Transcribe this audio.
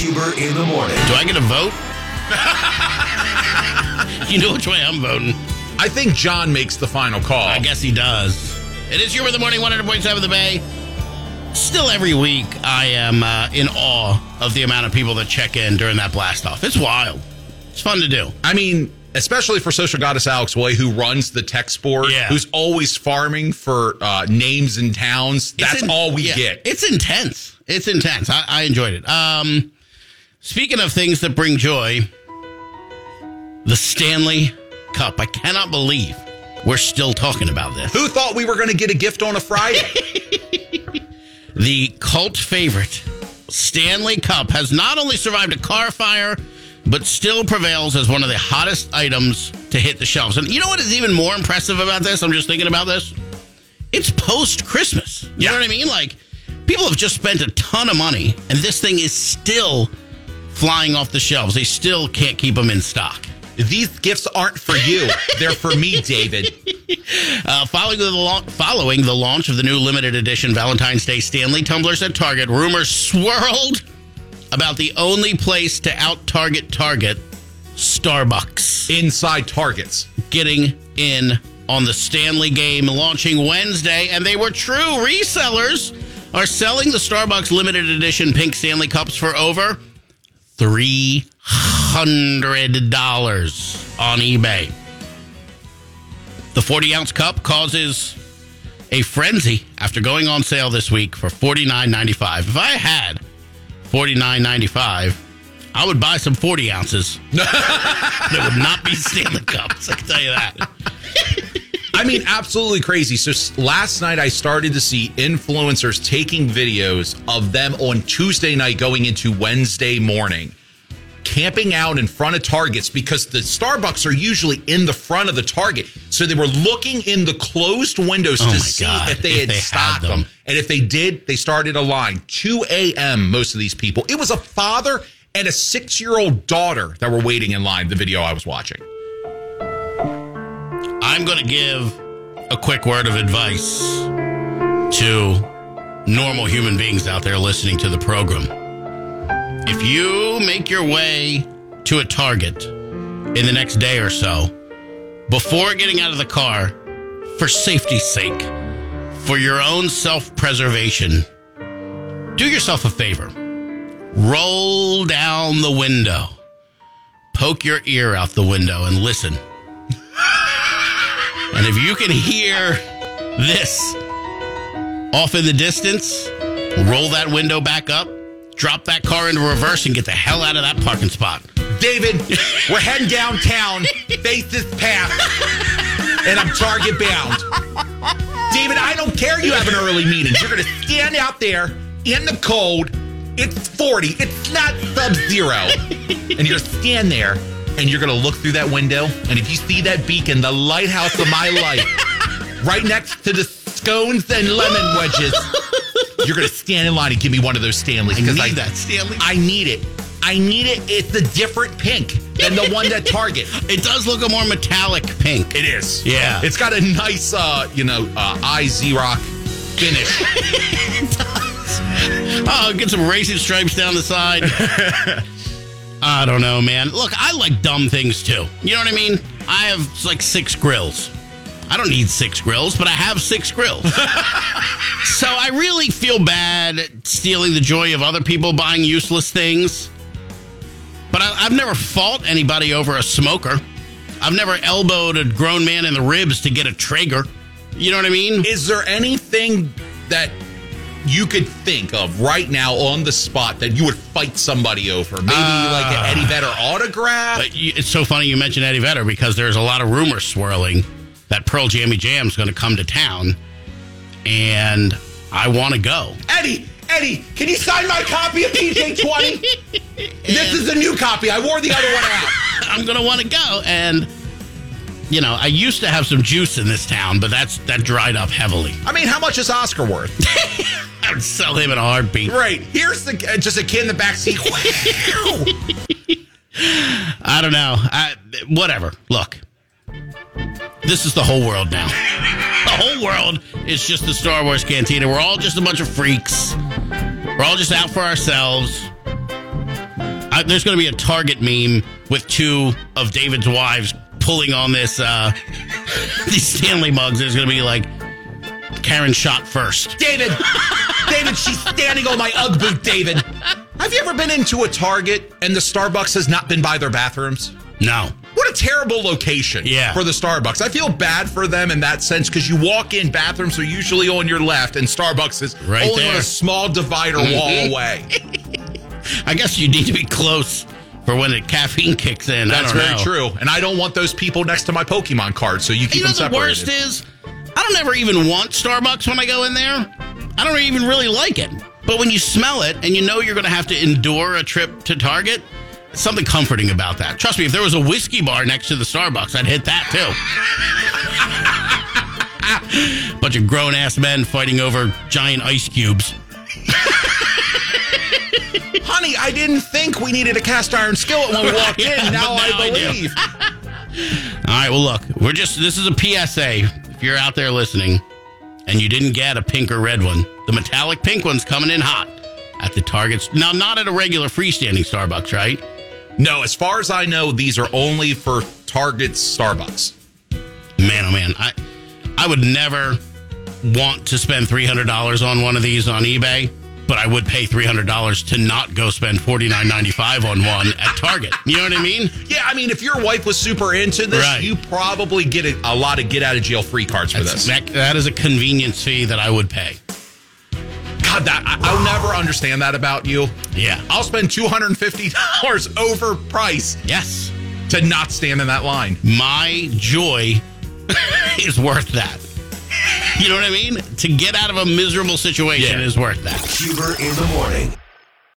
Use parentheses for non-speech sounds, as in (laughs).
Huber in the morning. Do I get a vote? (laughs) you know which way I'm voting. I think John makes the final call. I guess he does. It is Huber in the morning, 100.7 The Bay. Still every week, I am uh, in awe of the amount of people that check in during that blast off. It's wild. It's fun to do. I mean, especially for social goddess Alex Way, who runs the text board, Yeah. who's always farming for uh, names and towns. That's in- all we yeah, get. It's intense. It's intense. I, I enjoyed it. Um, speaking of things that bring joy, the Stanley Cup. I cannot believe we're still talking about this. Who thought we were going to get a gift on a Friday? (laughs) The cult favorite, Stanley Cup, has not only survived a car fire, but still prevails as one of the hottest items to hit the shelves. And you know what is even more impressive about this? I'm just thinking about this. It's post Christmas. You Yeah. know what I mean? Like, people have just spent a ton of money, and this thing is still flying off the shelves. They still can't keep them in stock. These gifts aren't for you. They're for me, David. (laughs) Uh, following the la- following the launch of the new limited edition Valentine's Day Stanley tumblers at Target, rumors swirled about the only place to out Target Target, Starbucks, Inside Targets. getting in on the Stanley game launching Wednesday, and they were true. Resellers are selling the Starbucks limited edition pink Stanley cups for over three hundred dollars on eBay. The 40 ounce cup causes a frenzy after going on sale this week for $49.95. If I had $49.95, I would buy some 40 ounces. (laughs) that would not be Stanley Cups, I can tell you that. I mean, absolutely crazy. So last night I started to see influencers taking videos of them on Tuesday night going into Wednesday morning, camping out in front of Targets because the Starbucks are usually in the front of the Target. So they were looking in the closed windows Oh to see God, if they if had they stocked them. them. And if they did, they started a line. 2 a.m., most of these people. It was a father and a six year old daughter that were waiting in line, the video I was watching. I'm going to give a quick word of advice to normal human beings out there listening to the program. If you make your way to a Target in the next day or so, before getting out of the car, for safety's sake, for your own self preservation, do yourself a favor. Roll down the window, poke your ear out the window, and listen. And if you can hear this off in the distance, roll that window back up, drop that car into reverse, and get the hell out of that parking spot. David, we're heading downtown. Face this path. And I'm target bound. David, I don't care you have an early meeting. You're going to stand out there in the cold. It's 40. It's not sub zero. And you're stand there and you're going to look through that window. And if you see that beacon, the lighthouse of my life, (laughs) right next to the scones and lemon wedges, you're going to stand in line and give me one of those Stanleys. I need that, Stanley. I need it. I need it. It's a different pink than the one that Target. (laughs) It does look a more metallic pink. It is. Yeah. It's got a nice, uh, you know, uh, I Rock finish. (laughs) Oh, get some racing stripes down the side. I don't know, man. Look, I like dumb things too. You know what I mean? I have like six grills. I don't need six grills, but I have six grills. (laughs) so I really feel bad stealing the joy of other people buying useless things. But I, I've never fought anybody over a smoker. I've never elbowed a grown man in the ribs to get a Traeger. You know what I mean? is there anything that you could think of right now on the spot that you would fight somebody over? Maybe ah. like an Eddie Vedder autograph? It's so funny you mentioned Eddie Vedder because there's a lot of rumors swirling that Pearl Jammy Jam's going to come to town, and I want to go. Eddie, Eddie, can you sign my copy of PJ 20? (laughs) this is a new copy. I wore the other one out. (laughs) I'm going to want to go, and you know I used to have some juice in this town, but that's that dried up heavily. I mean, how much is Oscar worth? (laughs) I would sell him in a heartbeat. right. Here's the uh, just a kid in the back seat. (laughs) I don't know. I, whatever. Look, this is the whole world now. (laughs) The whole world is just the Star Wars Cantina. We're all just a bunch of freaks. We're all just out for ourselves. I, there's going to be a Target meme with two of David's wives pulling on this uh (laughs) these Stanley mugs. There's going to be like Karen shot first. David, David, she's standing on my UGG boot, David. Have you ever been into a Target and the Starbucks has not been by their bathrooms? No. What a terrible location Yeah. for the Starbucks. I feel bad for them in that sense because you walk in, bathrooms are usually on your left, and Starbucks is Right only on a small divider wall Mhm. away. I guess you need to be close for when the caffeine kicks in. I That's very know. true. And I don't want those people next to my Pokemon card, so you keep You know them the worst is, I don't ever even want Starbucks when I go in there. I don't even really like it. But when you smell it and you know you're going to have to endure a trip to Target, something comforting about that. Trust me, if there was a whiskey bar next to the Starbucks, I'd hit that too. (laughs) Bunch of grown ass men fighting over giant ice cubes. (laughs) Honey, I didn't think we needed a cast iron skillet when we walked (laughs) Yeah, in. Now, I now I believe. All right, well, look, we're just, this is a PSA. If you're out there listening and you didn't get a pink or red one, the metallic pink one's coming in hot at the Targets. Now, not at a regular freestanding Starbucks, right? No, as far as I know, these are only for Target's Starbucks. Man, oh man, I, I would never want to spend $300 on one of these on eBay, but I would pay $300 to not go spend $49.95 on one at Target. You know what I mean? Yeah, I mean, if your wife was super into this, Right. you probably get a, a lot of get out of jail free cards for this. That, that is a convenience fee that I would pay. God, that I, I'll never understand that about you. Yeah. I'll spend two hundred and fifty dollars (laughs) over price Yes. to not stand in that line. my joy (laughs) is worth that. (laughs) You know what I mean? To get out of a miserable situation Yeah. is worth that. Huber in the morning.